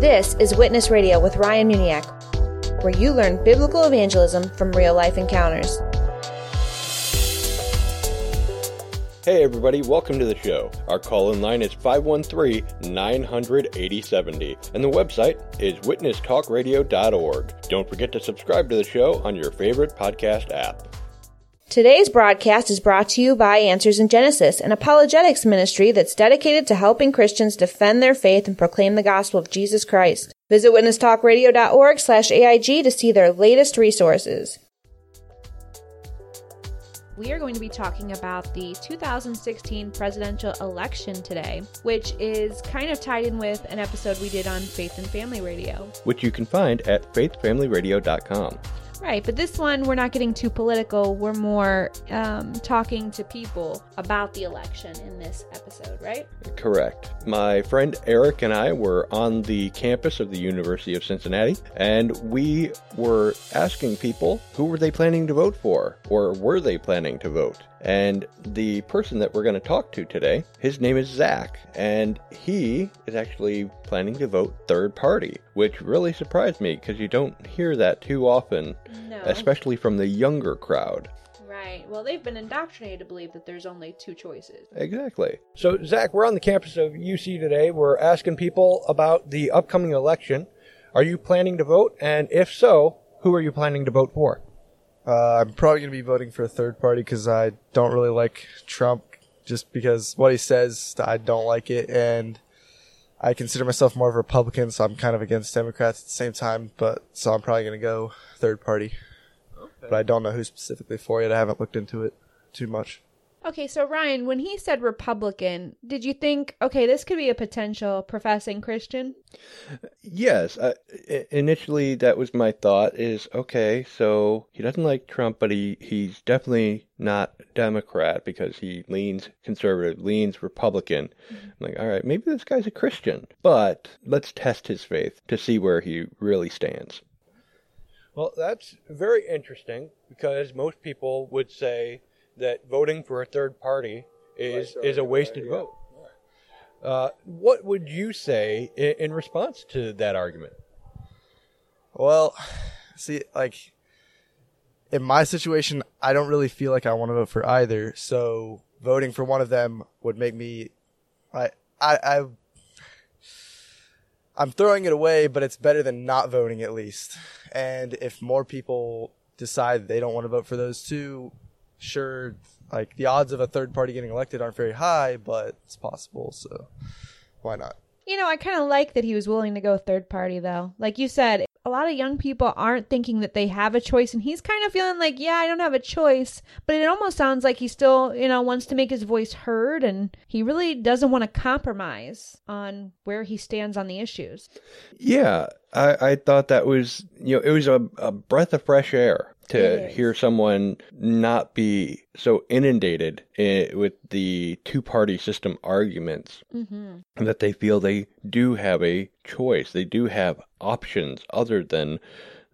This is Witness Radio with Ryan Muniak, where you learn biblical evangelism from real life encounters. Hey everybody, welcome to the show. Our call-in line is 513-900-8070 and the website is witnesstalkradio.org. Don't forget to subscribe to the show on your favorite podcast app. Today's broadcast is brought to you by Answers in Genesis, an apologetics ministry that's dedicated to helping Christians defend their faith and proclaim the gospel of Jesus Christ. Visit witnesstalkradio.org slash AIG to see their latest resources. We are going to be talking about the 2016 presidential election today, which is kind of tied in with an episode we did on Faith and Family Radio. Which you can find at faithfamilyradio.com. Right, but this one we're not getting too political. We're more um, talking to people about the election in this episode, right? Correct. My friend Eric and I were on the campus of the University of Cincinnati, and we were asking people who were they planning to vote for, or were they planning to vote? And the person that we're going to talk to today, his name is Zach, and he is actually planning to vote third party, which really surprised me because you don't hear that too often, No. especially from the younger crowd. Right. Well, they've been indoctrinated to believe that there's only two choices. Exactly. So, Zach, we're on the campus of UC today. We're asking people about the upcoming election. Are you planning to vote? And if so, who are you planning to vote for? Uh, I'm probably going to be voting for a third party because I don't really like Trump just because what he says, I don't like it. And I consider myself more of a Republican, so I'm kind of against Democrats at the same time. But so I'm probably going to go third party. But I don't know who specifically for yet. I haven't looked into it too much. Okay, so Ryan, when he said Republican, did you think, okay, this could be a potential professing Christian? Yes, uh, i- initially that was my thought is okay, so he doesn't like Trump, but he, he's definitely not Democrat because he leans conservative, leans Republican. I'm like, all right, maybe this guy's a Christian, but let's test his faith to see where he really stands. Well, that's very interesting because most people would say that voting for a third party is is a wasted vote. Uh, what would you say in, in response to that argument? Well, see, like in my situation, I don't really feel like I want to vote for either. So voting for one of them would make me, I, I, I, I'm throwing it away, but it's better than not voting at least. And if more people decide they don't want to vote for those two, sure, like the odds of a third party getting elected aren't very high, but it's possible. So why not? You know, I kind of like that he was willing to go third party, though. Like you said, a lot of young people aren't thinking that they have a choice, and he's kind of feeling like, yeah, I don't have a choice. But it almost sounds like he still, you know, wants to make his voice heard, and he really doesn't want to compromise on where he stands on the issues. Yeah, I, I thought that was, you know, it was a, a breath of fresh air It to hear someone not be so inundated i with the two party system arguments Mm-hmm. that they feel they do have a choice. They do have options other than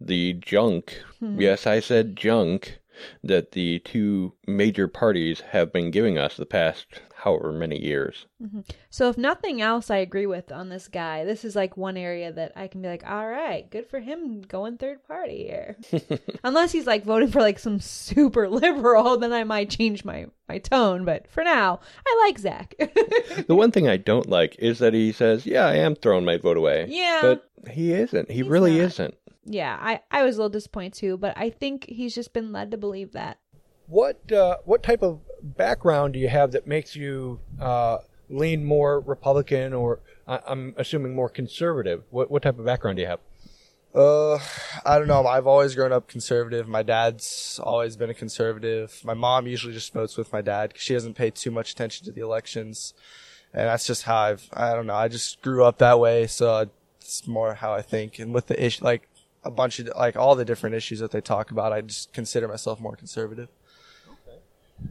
the junk. Yes, I said junk that the two major parties have been giving us the past however many years. Mm-hmm. So, if nothing else, I agree with on this guy. This is like one area that I can be like, all right, good for him going third party here. Unless he's like voting for like some super liberal, then I might change my my tone. But for now, I like Zach. The one thing I don't like is that he says, "Yeah, I am throwing my vote away." Yeah. but he isn't. He really not. isn't. Yeah, I I was a little disappointed too, but I think he's just been led to believe that. What uh, what type of background do you have that makes you uh, lean more Republican, or I- I'm assuming more conservative? What what type of background do you have? Uh, I don't know. I've always grown up conservative. My dad's always been a conservative. My mom usually just votes with my dad because she doesn't pay too much attention to the elections, and that's just how I've. I don't know. I just grew up that way, so it's more how I think. And with the issue, like a bunch of like all the different issues that they talk about, I just consider myself more conservative. Okay.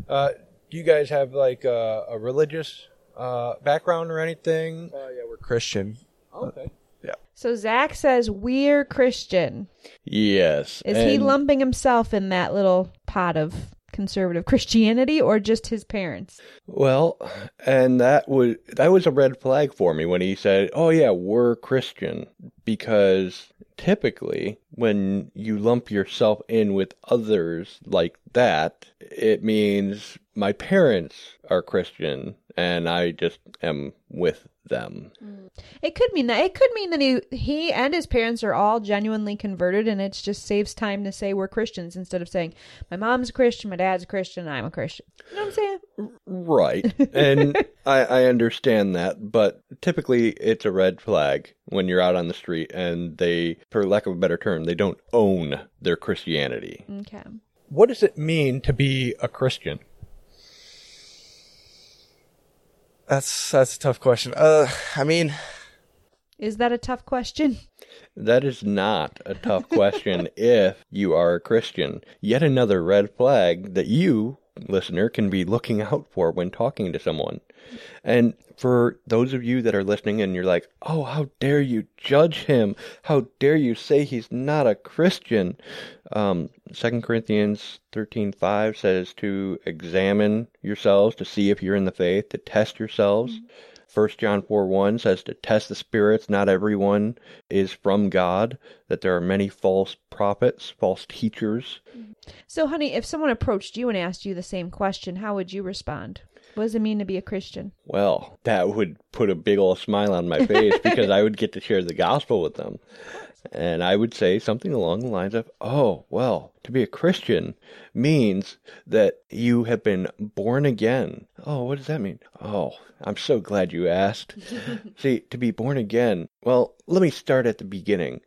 Uh, do you guys have like a, a religious uh, background or anything? Oh yeah, we're Christian. Okay. Yeah. So Zach says we're Christian. Yes. Is he lumping himself in that little pot of conservative Christianity or just his parents? Well, and that was that was a red flag for me when he said, "Oh yeah, we're Christian," because typically when you lump yourself in with others like that, it means my parents are Christian and I just am with them. Mm. It could mean that. It could mean that he he and his parents are all genuinely converted, and it just saves time to say we're Christians instead of saying my mom's a Christian, my dad's a Christian, I'm a Christian. You know what I'm saying? Right. And I, I understand that, but typically it's a red flag when you're out on the street and they, for lack of a better term, they don't own their Christianity. Okay. What does it mean to be a Christian? That's that's a tough question. Uh, I mean, Is that a tough question? That is not a tough question if you are a Christian. Yet another red flag that you, listener, can be looking out for when talking to someone. And for those of you that are listening and you're like, oh, how dare you judge him? How dare you say he's not a Christian? Um, 2 Corinthians 13.5 says to examine yourselves to see if you're in the faith, to test yourselves. First John 4 1 says to test the spirits. Not everyone is from God, that there are many false prophets, false teachers. So, honey, if someone approached you and asked you the same question, how would you respond? What does it mean to be a Christian? Well, that would put a big old smile on my face because I would get to share the gospel with them. And I would say something along the lines of, oh, well, to be a Christian means that you have been born again. Oh, what does that mean? Oh, I'm so glad you asked. See, to be born again, well, let me start at the beginning.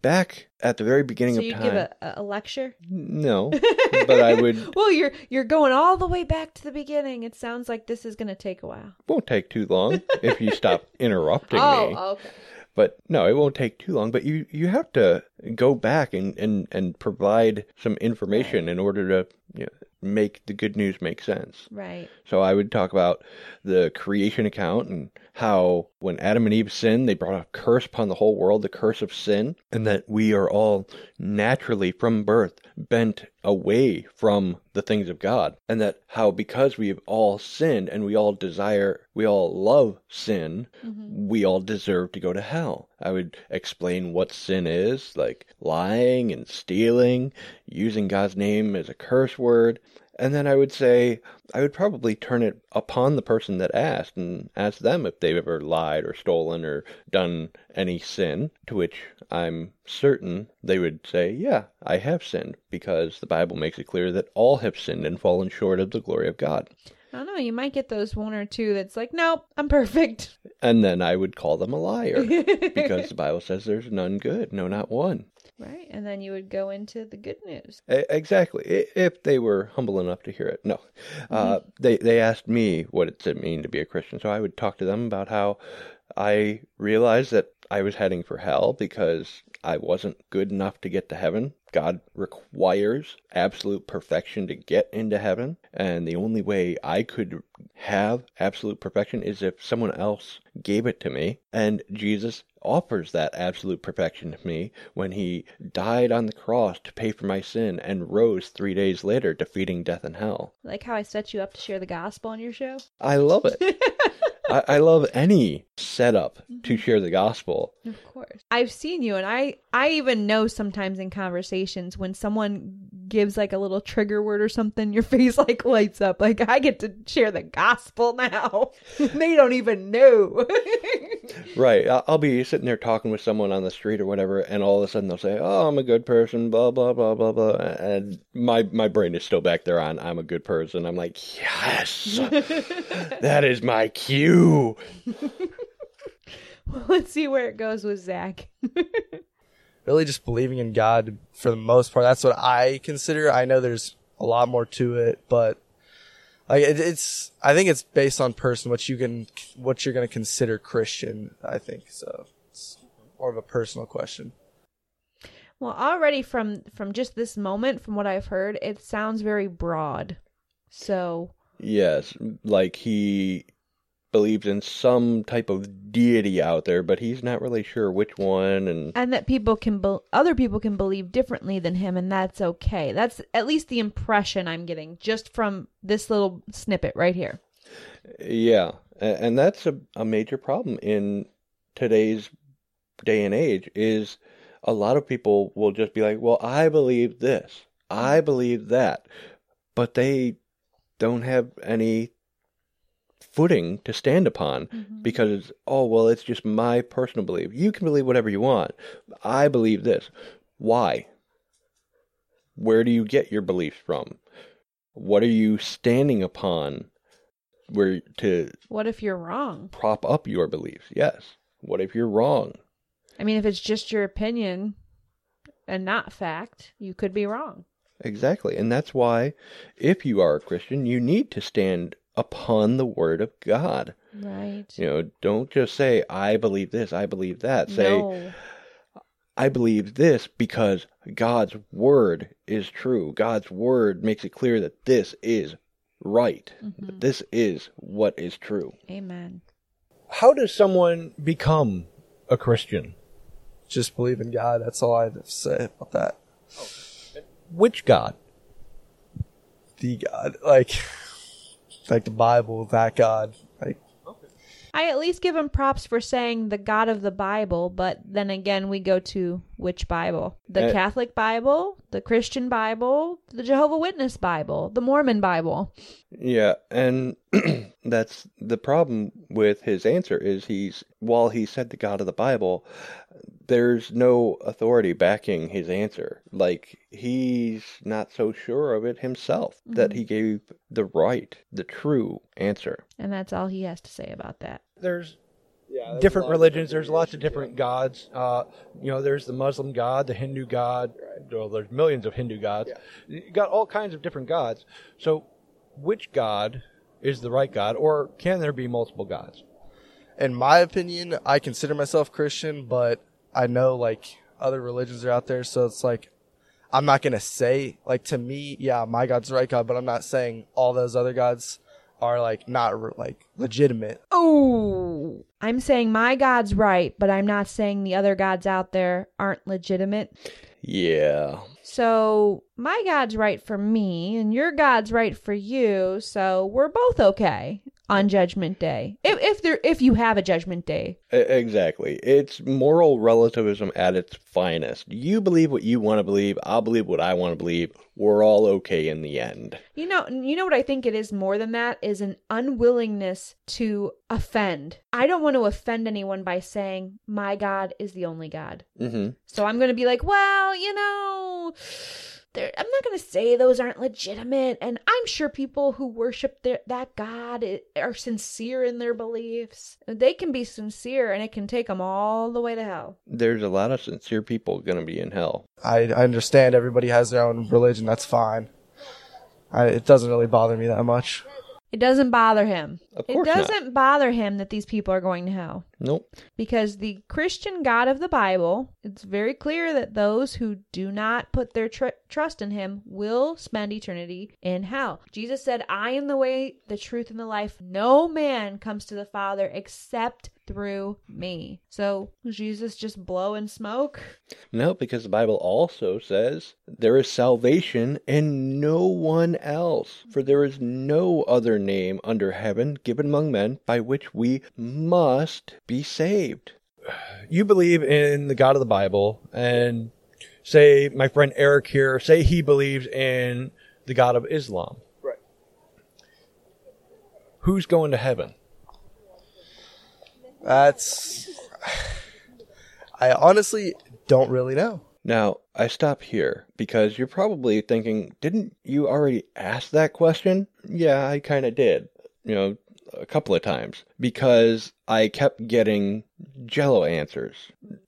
Back at the very beginning So of you time. give a, a lecture? No, but I would. Well, you're you're going all the way back to the beginning. It sounds like this is going to take a while. Won't take too long if you stop interrupting Oh, me. Oh, okay. But no, it won't take too long. But you you have to go back and and and provide some information in order to you know, make the good news make sense. Right. So I would talk about the creation account and how when Adam and Eve sinned, they brought a curse upon the whole world, the curse of sin, and that we are all naturally from birth bent away from the things of God. And that how because we have all sinned and we all desire, we all love sin, mm-hmm. we all deserve to go to hell. I would explain what sin is, like lying and stealing, using God's name as a curse word. And then I would say, I would probably turn it upon the person that asked and ask them if they've ever lied or stolen or done any sin, to which I'm certain they would say, Yeah, I have sinned, because the Bible makes it clear that all have sinned and fallen short of the glory of God. I don't know. You might get those one or two that's like, nope, I'm perfect. And then I would call them a liar, because the Bible says there's none good, no, not one. Right. And then you would go into the good news. Exactly. If they were humble enough to hear it. No. Uh, they, they asked me what it did mean to be a Christian. So I would talk to them about how I realized that I was heading for hell because I wasn't good enough to get to heaven. God requires absolute perfection to get into heaven. And the only way I could have absolute perfection is if someone else gave it to me. And Jesus offers that absolute perfection to me when he died on the cross to pay for my sin and rose three days later, defeating death and hell. Like how I set you up to share the gospel on your show. I love it. I, I love any setup to mm-hmm. share the gospel. Of course. I've seen you and I I even know sometimes in conversations when someone gives like a little trigger word or something, your face like lights up. Like I get to share the gospel now. they don't even know. Right. I'll be sitting there talking with someone on the street or whatever, and all of a sudden they'll say, "Oh, I'm a good person," blah blah blah blah blah, and my my brain is still back there on "I'm a good person." I'm like, "Yes, that is my cue." Let's see where it goes with Zach. really just believing in God for the most part. That's what I consider. I know there's a lot more to it, but like it, it's, I think it's based on person what you can, what you're going to consider Christian. I think so. It's more of a personal question. Well, already from from just this moment, from what I've heard, it sounds very broad. So Yes, like he believes in some type of deity out there, but he's not really sure which one. And and that people can be- other people can believe differently than him and that's okay that's at least the impression i'm getting just from this little snippet right here yeah, and that's a, a major problem in today's day and age. Is a lot of people will just be like, "Well, I believe this, I believe that," but they don't have any footing to stand upon mm-hmm. because oh well it's just my personal belief. You can believe whatever you want. I believe this. Why? Where do you get your beliefs from? What are you standing upon where to what if you're wrong? prop up your beliefs? Yes. What if you're wrong? I mean if it's just your opinion and not fact you could be wrong. Exactly. And that's why if you are a christian you need to stand upon the word of god right you know don't just say i believe this i believe that say no. I believe this because God's word is true. God's word makes it clear that this is right. That this is what is true. amen How does someone become a Christian? Just believe in God. That's all I have to say about that. Oh. Which God? The God, like, like the Bible, that God. Like, I at least give him props for saying the God of the Bible, but then again, we go to which Bible? The Uh, Catholic Bible, the Christian Bible, the Jehovah Witness Bible, the Mormon Bible. Yeah, and that's the problem with his answer is he's while he said the God of the Bible, there's no authority backing his answer. Like he's not so sure of it himself that he gave the right, the true answer. And that's all he has to say about that. There's different religions. There's lots of different gods. Uh, you know, there's the Muslim God, the Hindu God. Well, there's millions of Hindu gods. You got all kinds of different gods. So, which God is the right God, or can there be multiple gods? in my opinion, I consider myself Christian, but I know like other religions are out there, so it's like I'm not gonna say like to me, yeah, my God's the right God, but I'm not saying all those other gods are like not re- like legitimate. Oh, I'm saying my God's right, but I'm not saying the other gods out there aren't legitimate. Yeah. So my God's right for me, and your God's right for you. So we're both okay on Judgment Day, if if there if you have a Judgment Day. Exactly. It's moral relativism at its finest. You believe what you want to believe, I'll believe what I want to believe. We're all okay in the end. You know, you know what I think it is more than that is an unwillingness to offend. I don't want to offend anyone by saying my God is the only God. Mhm. So I'm going to be like, well, you know, there- I'm not going to say those aren't legitimate, and I'm sure people who worship their, that God eh, are sincere in their beliefs. They can be sincere, and it can take them all the way to hell. There's a lot of sincere people going to be in hell. I, I understand everybody has their own religion. That's fine. I, it doesn't really bother me that much. It doesn't bother him. Of It course not. doesn't bother him that these people are going to hell. Nope. because the Christian God of the Bible, it's very clear that those who do not put their tr- trust in him will spend eternity in hell. Jesus said, I am the way, the truth, and the life. No man comes to the Father except through me. So, Jesus just blow and smoke? No, because the Bible also says there is salvation in no one else. For there is no other name under heaven given among men by which we must be saved. You believe in the God of the Bible, and say my friend Eric here, say he believes in the God of Islam. Right. Who's going to heaven? That's. I honestly don't really know. Now, I stop here because you're probably thinking, didn't you already ask that question? Yeah, I kind of did. You know, a couple of times because I kept getting jello answers.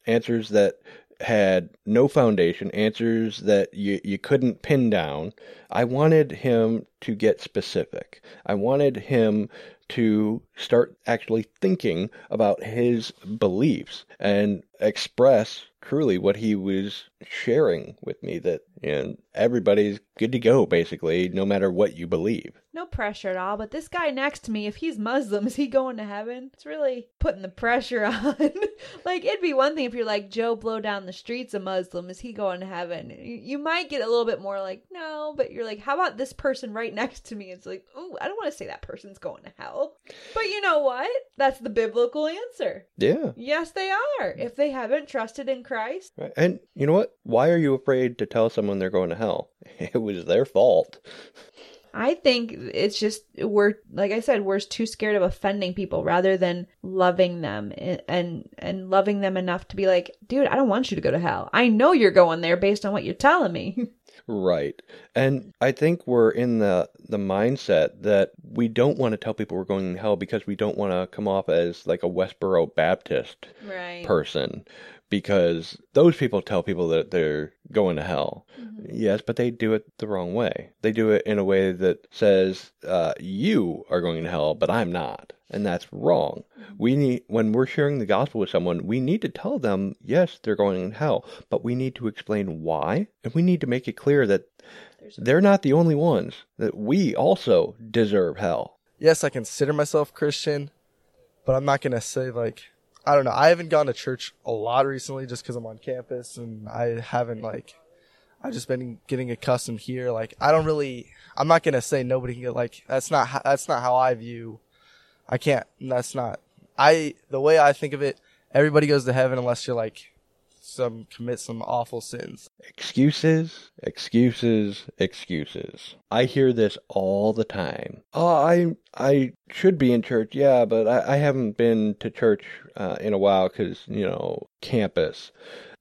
Answers that had no foundation, answers that you, you couldn't pin down. I wanted him to get specific. I wanted him to start actually thinking about his beliefs and express truly what he was sharing with me that know, everybody's good to go basically, no matter what you believe. No pressure at all, but this guy next to me, if he's Muslim, is he going to heaven? It's really putting the pressure on. like, it'd be one thing if you're like, Joe Blow down the street's a Muslim, is he going to heaven? You might get a little bit more like, no, but you're like, how about this person right next to me? It's like, oh, I don't want to say that person's going to hell. But you know what? That's the biblical answer. Yeah. Yes, they are. If they haven't trusted in Christ, Right. And you know what? Why are you afraid to tell someone they're going to hell? It was their fault. I think it's just we're like I said we're too scared of offending people rather than loving them and, and and loving them enough to be like, dude, I don't want you to go to hell. I know you're going there based on what you're telling me. Right. And I think we're in the the mindset that we don't want to tell people we're going to hell because we don't want to come off as like a Westboro Baptist right. person because those people tell people that they're going to hell. Yes, but they do it the wrong way. They do it in a way that says uh, you are going to hell, but I'm not, and that's wrong. We need when we're sharing the gospel with someone, we need to tell them yes, they're going to hell, but we need to explain why, and we need to make it clear that they're not the only ones. That we also deserve hell. Yes, I consider myself Christian, but I'm not gonna say like I don't know. I haven't gone to church a lot recently just because I'm on campus and I haven't like I've just been getting accustomed here. Like I don't really. I'm not gonna say nobody can get like that's not ho- that's not how I view. I can't. That's not. I the way I think of it. Everybody goes to heaven unless you're like some commit some awful sins. Excuses, excuses, excuses. I hear this all the time. Oh, I I should be in church, yeah, but I, I haven't been to church uh, in a while because you know campus.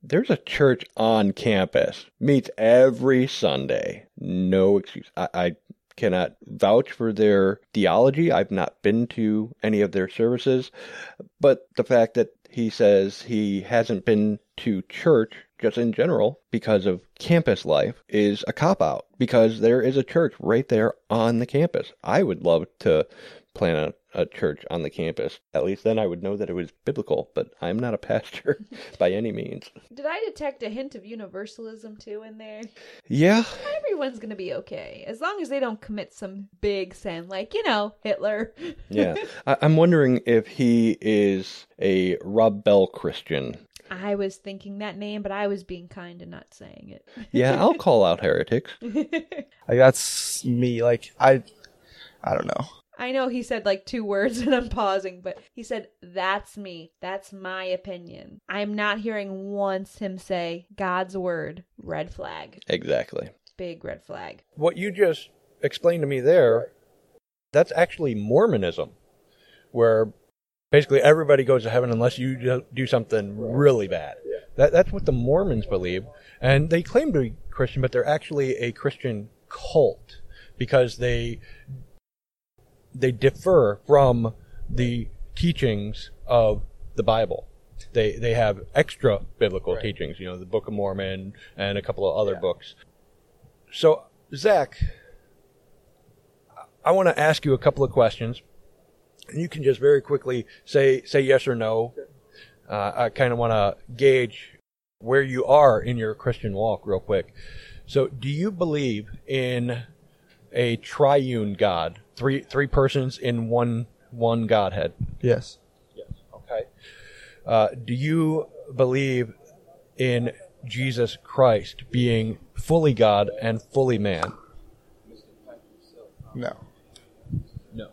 There's a church on campus. Meets every Sunday. No excuse. I, I cannot vouch for their theology. I've not been to any of their services, but the fact that he says he hasn't been to church just in general because of campus life is a cop out because there is a church right there on the campus. I would love to plan a, a church on the campus. At least then I would know that it was biblical, but I'm not a pastor by any means. Did I detect a hint of universalism too in there? Yeah, Everyone's gonna be okay as long as they don't commit some big sin, like you know Hitler. yeah. I, I'm wondering if he is a Rob Bell Christian. I was thinking that name, but I was being kind and not saying it. Yeah, I'll call out heretics. Like that's me. Like I, I don't know. I know he said like two words and I'm pausing, but he said, That's me. That's my opinion. I'm not hearing once him say God's word. Red flag. Exactly. Big red flag. What you just explained to me there, that's actually Mormonism, where basically everybody goes to heaven unless you do- do something really bad. That, that's what the Mormons believe. And they claim to be Christian, but they're actually a Christian cult because they they differ from the teachings of the Bible. They they have extra biblical teachings, you know, the Book of Mormon and a couple of other books. So, Zach, I want to ask you a couple of questions. And you can just very quickly say say yes or no. Uh, I kind of want to gauge where you are in your Christian walk, real quick. So, do you believe in a triune God, three three persons in one one Godhead? Yes. Yes. Okay. Uh, do you believe in Jesus Christ being fully God and fully man? No. No.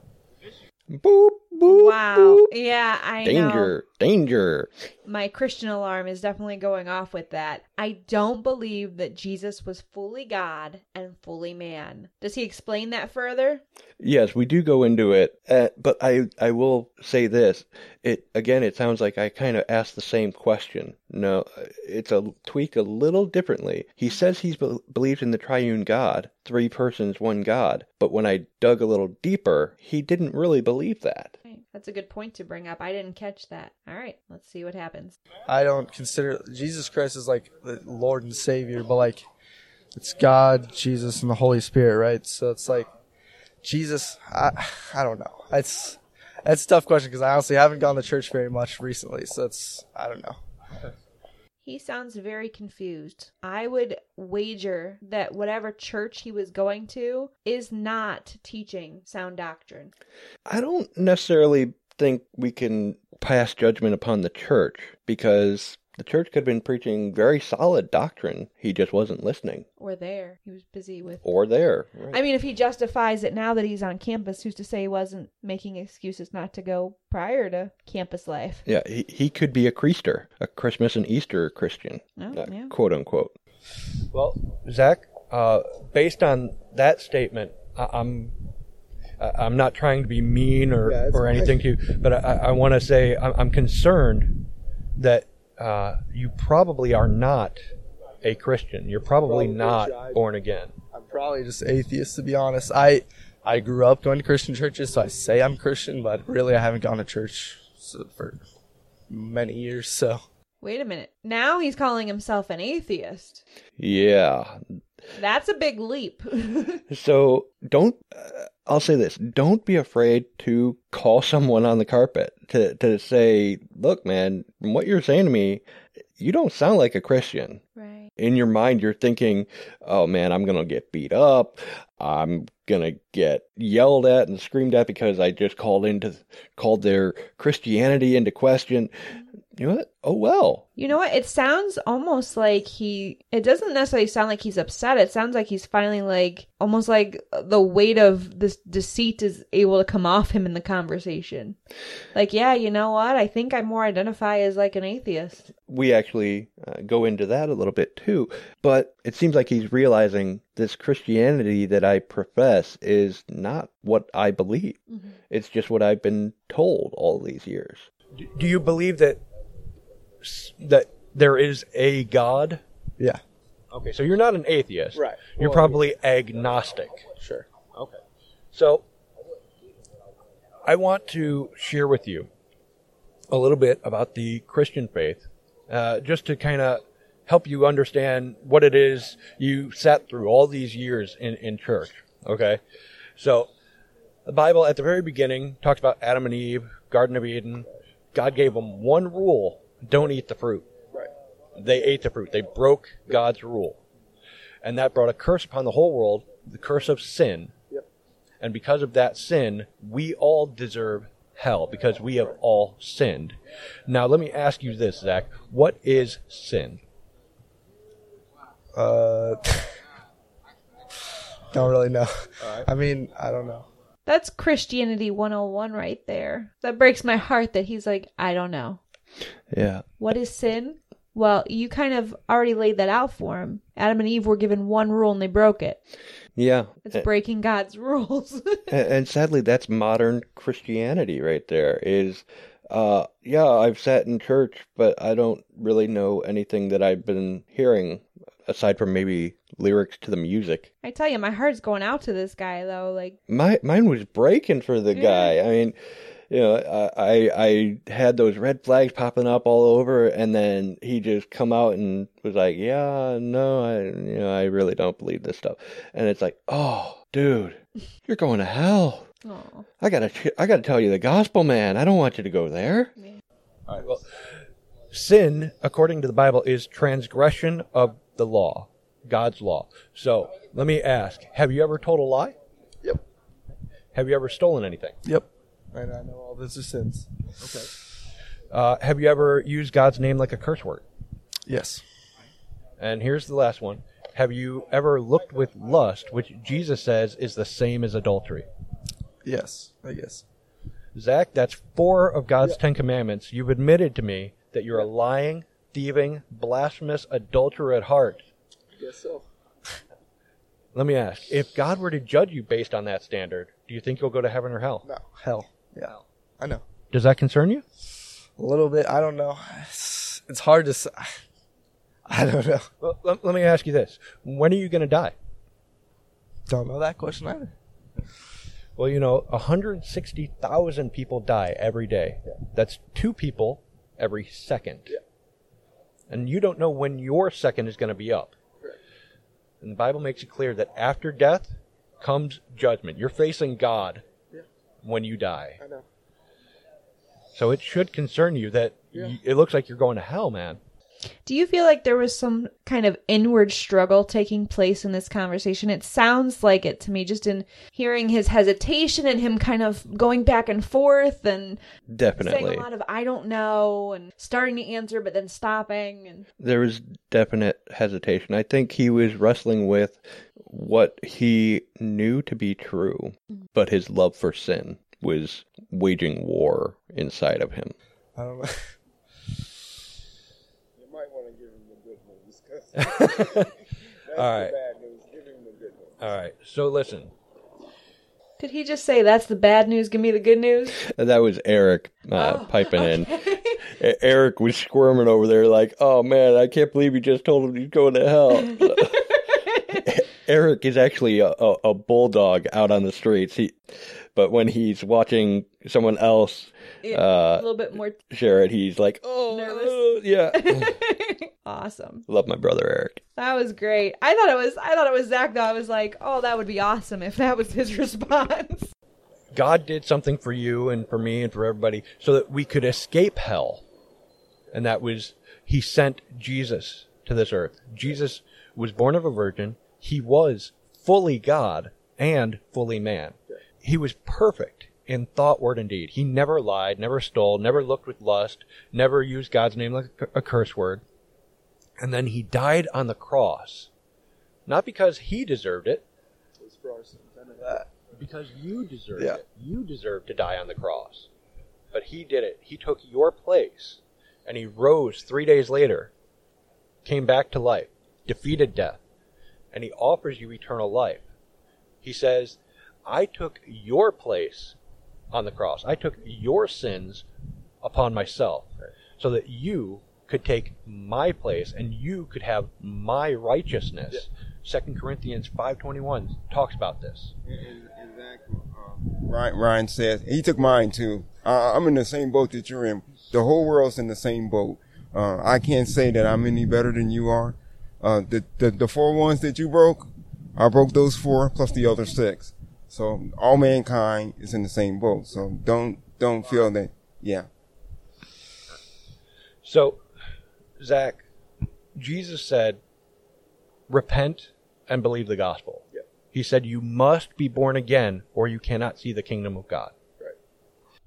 Boop, boop, Wow. boop. Yeah, I know. Danger. My Christian alarm is definitely going off with that. I don't believe that Jesus was fully God and fully man. Does he explain that further? Yes, we do go into it, uh, but I I will say this. It again, it sounds like I kind of asked the same question. No, it's a tweaked a little differently. He says he's be- believes in the triune God, three persons, one God. But when I dug a little deeper, he didn't really believe that. Right. That's a good point to bring up. I didn't catch that. All right, let's see what happens. I don't consider Jesus Christ as like the Lord and Savior, but like it's God, Jesus, and the Holy Spirit, right? So it's like Jesus. I I don't know. It's it's a tough question because I honestly haven't gone to church very much recently, so it's I don't know. He sounds very confused. I would wager that whatever church he was going to is not teaching sound doctrine. I don't necessarily think we can pass judgment upon the church because the church could have been preaching very solid doctrine. He just wasn't listening Or there. He was busy with. or there. Right. I mean, if he justifies it now that he's on campus, who's to say he wasn't making excuses not to go prior to campus life? yeah, he, he could be a Creaster, a Christmas and Easter Christian, No, uh, yeah. quote unquote. Well, Zach, uh, based on that statement, I- I'm I- I'm not trying to be mean or, Yeah, or fine. anything to you, but I, I want to say I'm, I'm concerned that uh, you probably are not a Christian. You're probably Probably not tried. born again. I'm probably just atheist to be honest. I I grew up going to Christian churches, so I say I'm Christian, but really I haven't gone to church for many years. So Wait a minute. Now he's calling himself an atheist. Yeah. That's a big leap. So don't, uh, I'll say this, don't be afraid to call someone on the carpet to, to say, look, man, from what you're saying to me, you don't sound like a Christian. right. in your mind you're thinking oh man i'm gonna get beat up i'm gonna get yelled at and screamed at because i just called into called their christianity into question you know what oh well You know what? It sounds almost like he. It doesn't necessarily sound like he's upset. It sounds like he's finally like almost like the weight of this deceit is able to come off him in the conversation. Like, yeah, you know what? I think I more identify as like an atheist. we actually uh, go into that a little bit too but it seems like he's realizing this christianity that i profess is not what i believe it's just what i've been told all these years Do- Do you believe that that there is a God? yeah, Okay, so you're not an atheist. Right. You're Well, probably agnostic. sure. Okay. So I want to share with you a little bit about the Christian faith, uh, just to kind of help you understand what it is you sat through all these years in, in church. Okay. So the Bible at the very beginning talks about Adam and Eve, Garden of Eden. God gave them one rule don't eat the fruit. Right. They ate the fruit. They broke God's rule. And that brought a curse upon the whole world, the curse of sin. Yep. And because of that sin, we all deserve hell because we have all sinned. Now, let me ask you this, Zach. What is sin? Uh, don't really know. I mean, I don't know. That's Christianity 101 right there. That breaks my heart that he's like, I don't know. yeah What is sin? Well, you kind of already laid that out for him. Adam and Eve were given one rule and they broke it. yeah It's breaking God's rules. and, and sadly that's modern christianity right there is uh yeah i've sat in church but i don't really know anything that i've been hearing aside from maybe lyrics to the music I tell you, my heart's going out to this guy though. Like, my mine was breaking for the Yeah. guy i mean you know I, I i had those red flags popping up all over and then he just come out and was like yeah no i you know i really don't believe this stuff and it's like oh dude you're going to hell oh, I gotta, I gotta tell you the gospel, man. I don't want you to go there. All right. Well, sin, according to the Bible, is transgression of the law, God's law. So let me ask: Have you ever told a lie? Yep. Have you ever stolen anything? Yep. And I know all those are sins. Uh, have you ever used God's name like a curse word? Yes. And here's the last one: Have you ever looked with lust, which Jesus says is the same as adultery? Yes. I guess. Zach, that's four of God's Ten Commandments. You've admitted to me that you're a lying, thieving, blasphemous adulterer at heart. I guess so. Let me ask: If God were to judge you based on that standard, do you think you'll go to heaven or hell? No. Hell. Yeah. I know. Does that concern you? A little bit. I don't know. It's, it's hard to. Say. I don't know. Well, let, let me ask you this: When are you going to die? Don't know that question either. Well, you know, 160,000 people die every day. That's two people every second. And you don't know when your second is going to be up. And the Bible makes it clear that after death comes judgment. You're facing God when you die. I know. So it should concern you that y- it looks like you're going to hell, man. Do you feel like there was some kind of inward struggle taking place in this conversation? It sounds like it to me, just in hearing his hesitation and him kind of going back and forth and Definitely. saying a lot of "I don't know" and starting to answer but then stopping. And there was definite hesitation. I think he was wrestling with what he knew to be true, mm-hmm. but his love for sin was waging war inside of him. I don't know. You might want to give him the good news. 'cause that's All right. the bad news. Give him the good news. All right. So listen. did he just say, "That's the bad news"? Give me the good news. That was Eric uh, Oh, piping in. E- Eric was squirming over there, like, "Oh man, I can't believe you just told him he's going to hell." Eric is actually a, a, a bulldog out on the streets. He, but when he's watching someone else Yeah, uh, a little bit more share it, he's like, "Oh, uh, yeah." awesome. Love my brother Eric. That was great. I thought it was. I thought it was Zach. Though I was like, "Oh, that would be awesome if that was his response." God did something for you and for me and for everybody so that we could escape hell. And that was, He sent Jesus to this earth. Jesus was born of a virgin. He was fully God and fully man. He was perfect in thought, word, and deed. He never lied, never stole, never looked with lust, never used God's name like a curse word. And then he died on the cross. Not because he deserved it, It's for our sins. I know that. because you deserved Yeah. it. You deserved to die on the cross. But he did it. He took your place and he rose three days later, came back to life, defeated death, and he offers you eternal life. He says, I took your place on the cross. I took your sins upon myself so that you could take my place and you could have my righteousness. Second Corinthians 5:21 talks about this. And, and, and Zach, uh, Ryan, Ryan says he took mine too. Uh, I'm in the same boat that you're in. The whole world's in the same boat. Uh, I can't say that I'm any better than you are. Uh, the, the the four ones that you broke, I broke those four plus the other six. So all mankind is in the same boat. So don't don't feel that. Yeah. So, Zach, Jesus said, repent and believe the gospel. He said, you must be born again or you cannot see the kingdom of God. Right.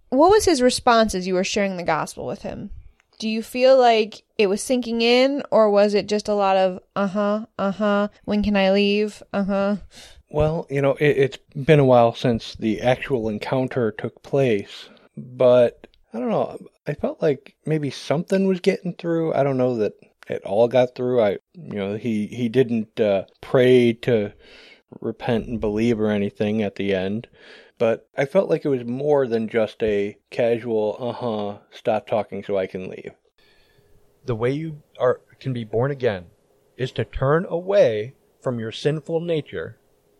what was his response as you were sharing the gospel with him? Do you feel like it was sinking in, or was it just a lot of uh huh, uh huh? When can I leave? Uh huh. Well, you know, it, it's been a while since the actual encounter took place, but I don't know. I felt like maybe something was getting through. I don't know that it all got through. I, you know, he he didn't uh, pray to repent and believe or anything at the end, but I felt like it was more than just a casual, uh huh, stop talking so I can leave. The way you are can be born again is to turn away from your sinful nature.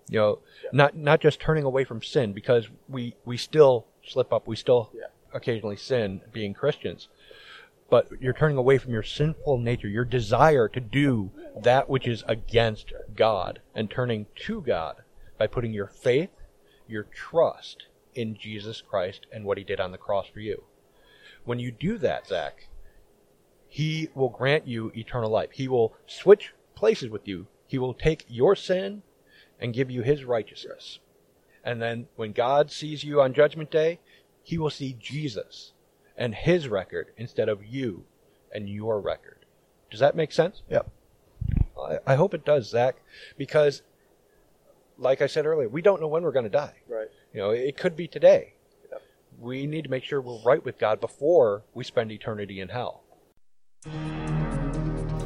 You know, not not just turning away from sin because we we still slip up, we still occasionally sin being Christians. But you're turning away from your sinful nature, your desire to do that which is against God, and turning to God by putting your faith, your trust in Jesus Christ and what He did on the cross for you. When you do that, Zach, He will grant you eternal life. He will switch places with you. He will take your sin and give you His righteousness. And then when God sees you on Judgment Day, He will see Jesus and His record instead of you and your record. Does that make sense? Yep. I, I hope it does, Zach, because, like I said earlier, we don't know when we're going to die. Right. You know, it could be today. Yep. We need to make sure we're right with God before we spend eternity in hell.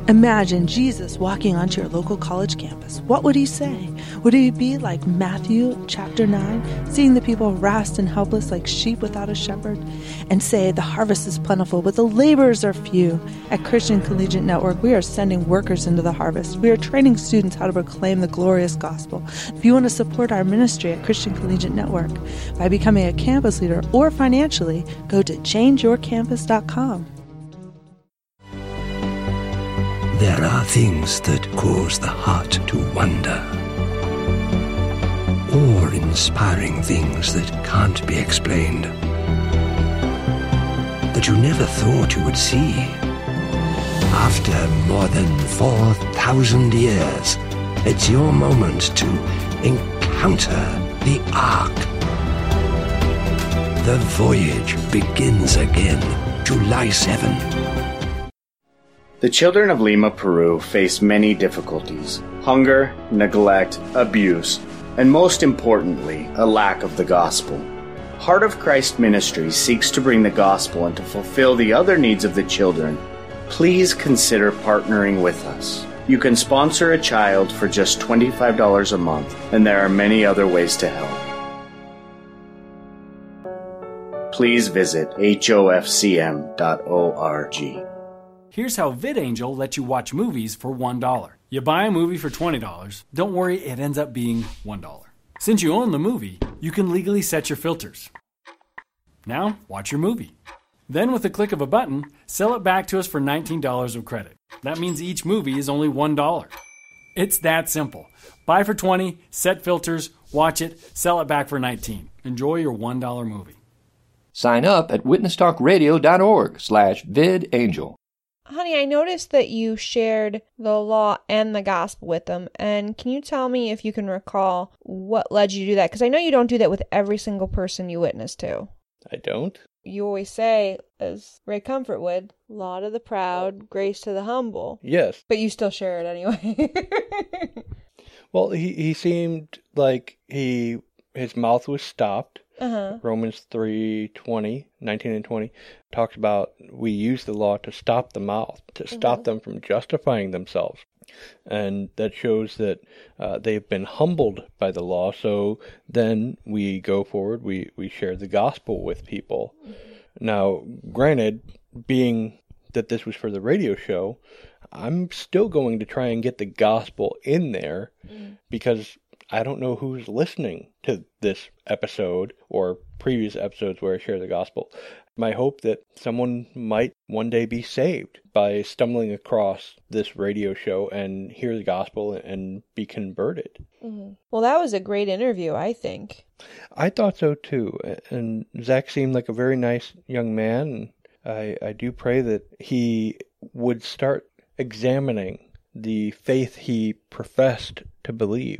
Imagine Jesus walking onto your local college campus. What would he say? Would he be like Matthew chapter 9, seeing the people harassed and helpless like sheep without a shepherd, and say, The harvest is plentiful, but the laborers are few? At Christian Collegiate Network, we are sending workers into the harvest. We are training students how to proclaim the glorious gospel. If you want to support our ministry at Christian Collegiate Network by becoming a campus leader or financially, go to changeyourcampus.com. There are things that cause the heart to wonder. Awe-inspiring things that can't be explained. That you never thought you would see. After more than 4,000 years, it's your moment to encounter the Ark. The voyage begins again, July 7. The children of Lima, Peru face many difficulties hunger, neglect, abuse, and most importantly, a lack of the gospel. Heart of Christ Ministries seeks to bring the gospel and to fulfill the other needs of the children. Please consider partnering with us. You can sponsor a child for just $25 a month, and there are many other ways to help. Please visit hofcm.org. Here's how VidAngel lets you watch movies for $1. You buy a movie for $20. Don't worry, it ends up being $1. Since you own the movie, you can legally set your filters. Now, watch your movie. Then, with a click of a button, sell it back to us for $19 of credit. That means each movie is only $1. It's that simple. Buy for 20, set filters, watch it, sell it back for 19. Enjoy your $1 movie. Sign up at witnesstalkradio.org slash vidangel. Honey, I noticed that you shared the law and the gospel with them. And can you tell me if you can recall what led you to do that? Because I know you don't do that with every single person you witness to. I don't. You always say, as Ray Comfort would, law to the proud, grace to the humble. Yes. But you still share it anyway. Well, he, he seemed like he his mouth was stopped. Uh-huh. Romans 3 20, 19 and 20 talks about we use the law to stop the mouth, to stop them from justifying themselves. And that shows that uh, they've been humbled by the law. So then we go forward, we, we share the gospel with people. Now, granted, being that this was for the radio show, I'm still going to try and get the gospel in there because I don't know who's listening to this episode or previous episodes where I share the gospel. My hope that someone might one day be saved by stumbling across this radio show and hear the gospel and be converted. Mm-hmm. Well, that was a great interview, I think. I thought so too. And Zach seemed like a very nice young man. I, I do pray that he would start examining the faith he professed to believe.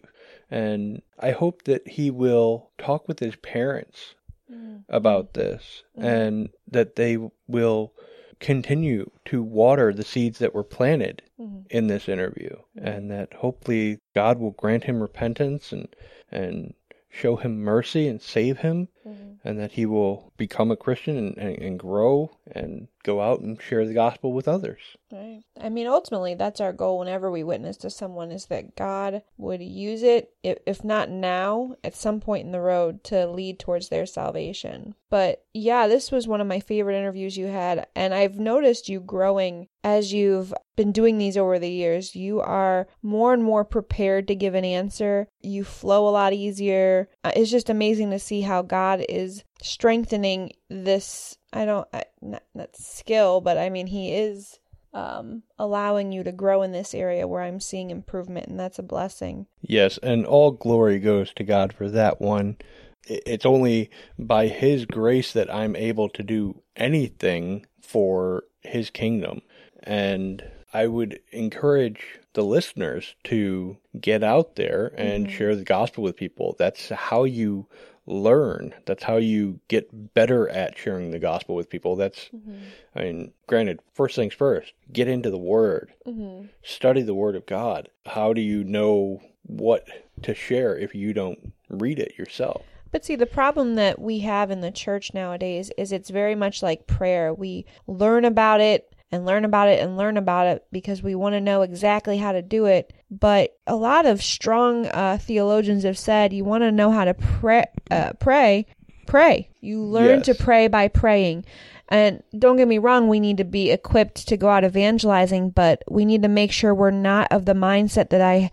And I hope that he will talk with his parents mm. about this mm. and that they will continue to water the seeds that were planted mm-hmm. in this interview mm. and that hopefully God will grant him repentance and and show him mercy and save him and that he will become a Christian and, and, and grow and go out and share the gospel with others. Right. I mean, ultimately, that's our goal whenever we witness to someone is that God would use it, if, if not now, at some point in the road to lead towards their salvation. But yeah, this was one of my favorite interviews you had. And I've noticed you growing as you've been doing these over the years. You are more and more prepared to give an answer. You flow a lot easier. Uh, It's just amazing to see how God is strengthening this. I don't, I- not, not skill, but I mean, He is um, allowing you to grow in this area where I'm seeing improvement, and that's a blessing. Yes, and all glory goes to God for that one. It's only by His grace that I'm able to do anything for His kingdom. And I would encourage the listeners to get out there and share the gospel with people. That's how you learn. That's how you get better at sharing the gospel with people. That's, mm-hmm. I mean, granted, first things first, get into the Word, mm-hmm. study the Word of God. How do you know what to share if you don't read it yourself? But see, the problem that we have in the church nowadays is it's very much like prayer. We learn about it and learn about it and learn about it because we want to know exactly how to do it. But a lot of strong uh, theologians have said you want to know how to pray, uh, pray, pray. You learn to pray by praying. And don't get me wrong, we need to be equipped to go out evangelizing, but we need to make sure we're not of the mindset that I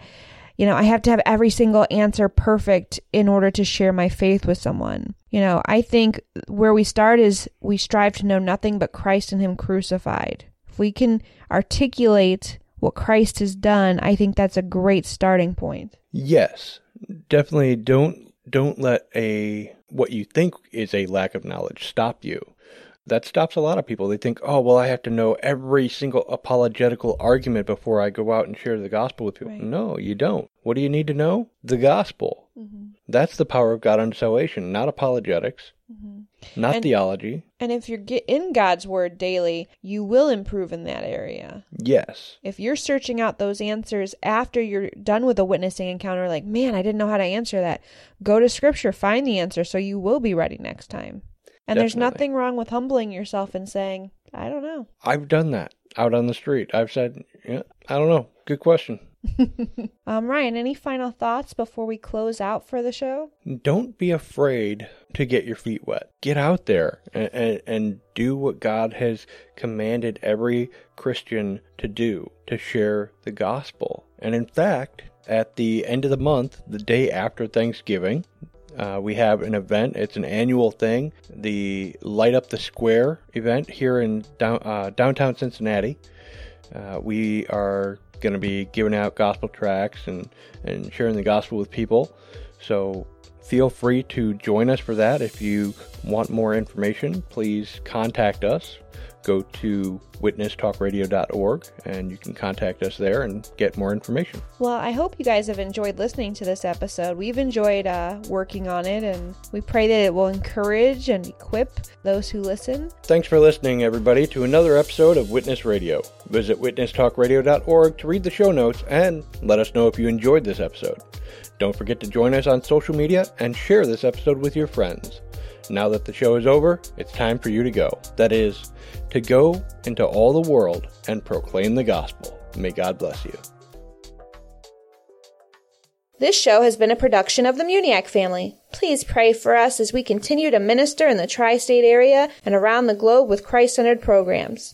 you know, I have to have every single answer perfect in order to share my faith with someone. You know, I think where we start is we strive to know nothing but Christ and Him crucified. If we can articulate what Christ has done, I think that's a great starting point. Yes, definitely don't don't let a what you think is a lack of knowledge stop you. That stops a lot of people. They think, oh, well, I have to know every single apologetical argument before I go out and share the gospel with people. Right. No, you don't. What do you need to know? The gospel. Mm-hmm. That's the power of God unto salvation, not apologetics, not And- theology. And if you're get in God's word daily, you will improve in that area. Yes. If you're searching out those answers after you're done with a witnessing encounter, like, man, I didn't know how to answer that, go to scripture, find the answer so you will be ready next time. And there's nothing wrong with humbling yourself and saying, I don't know. I've done that out on the street. I've said, yeah, I don't know. Good question. Um, Ryan, any final thoughts before we close out for the show? Don't be afraid to get your feet wet. Get out there and, and, and do what God has commanded every Christian to do to share the gospel. And in fact, at the end of the month, the day after Thanksgiving, uh, we have an event. It's an annual thing, the Light Up the Square event here in down, uh, downtown Cincinnati. Uh, we are going to be giving out gospel tracts and, and sharing the gospel with people. So feel free to join us for that. If you want more information, please contact us. Go to witnesstalkradio.org and you can contact us there and get more information. Well, I hope you guys have enjoyed listening to this episode. We've enjoyed uh, working on it, and we pray that it will encourage and equip those who listen. Thanks for listening, everybody, to another episode of Witness Radio. Visit witnesstalkradio.org to read the show notes and let us know if you enjoyed this episode. Don't forget to join us on social media and share this episode with your friends. Now that the show is over, it's time for you to go. That is, to go into all the world and proclaim the gospel. May God bless you. This show has been a production of the Muniac family. Please pray for us as we continue to minister in the tri state area and around the globe with Christ centered programs.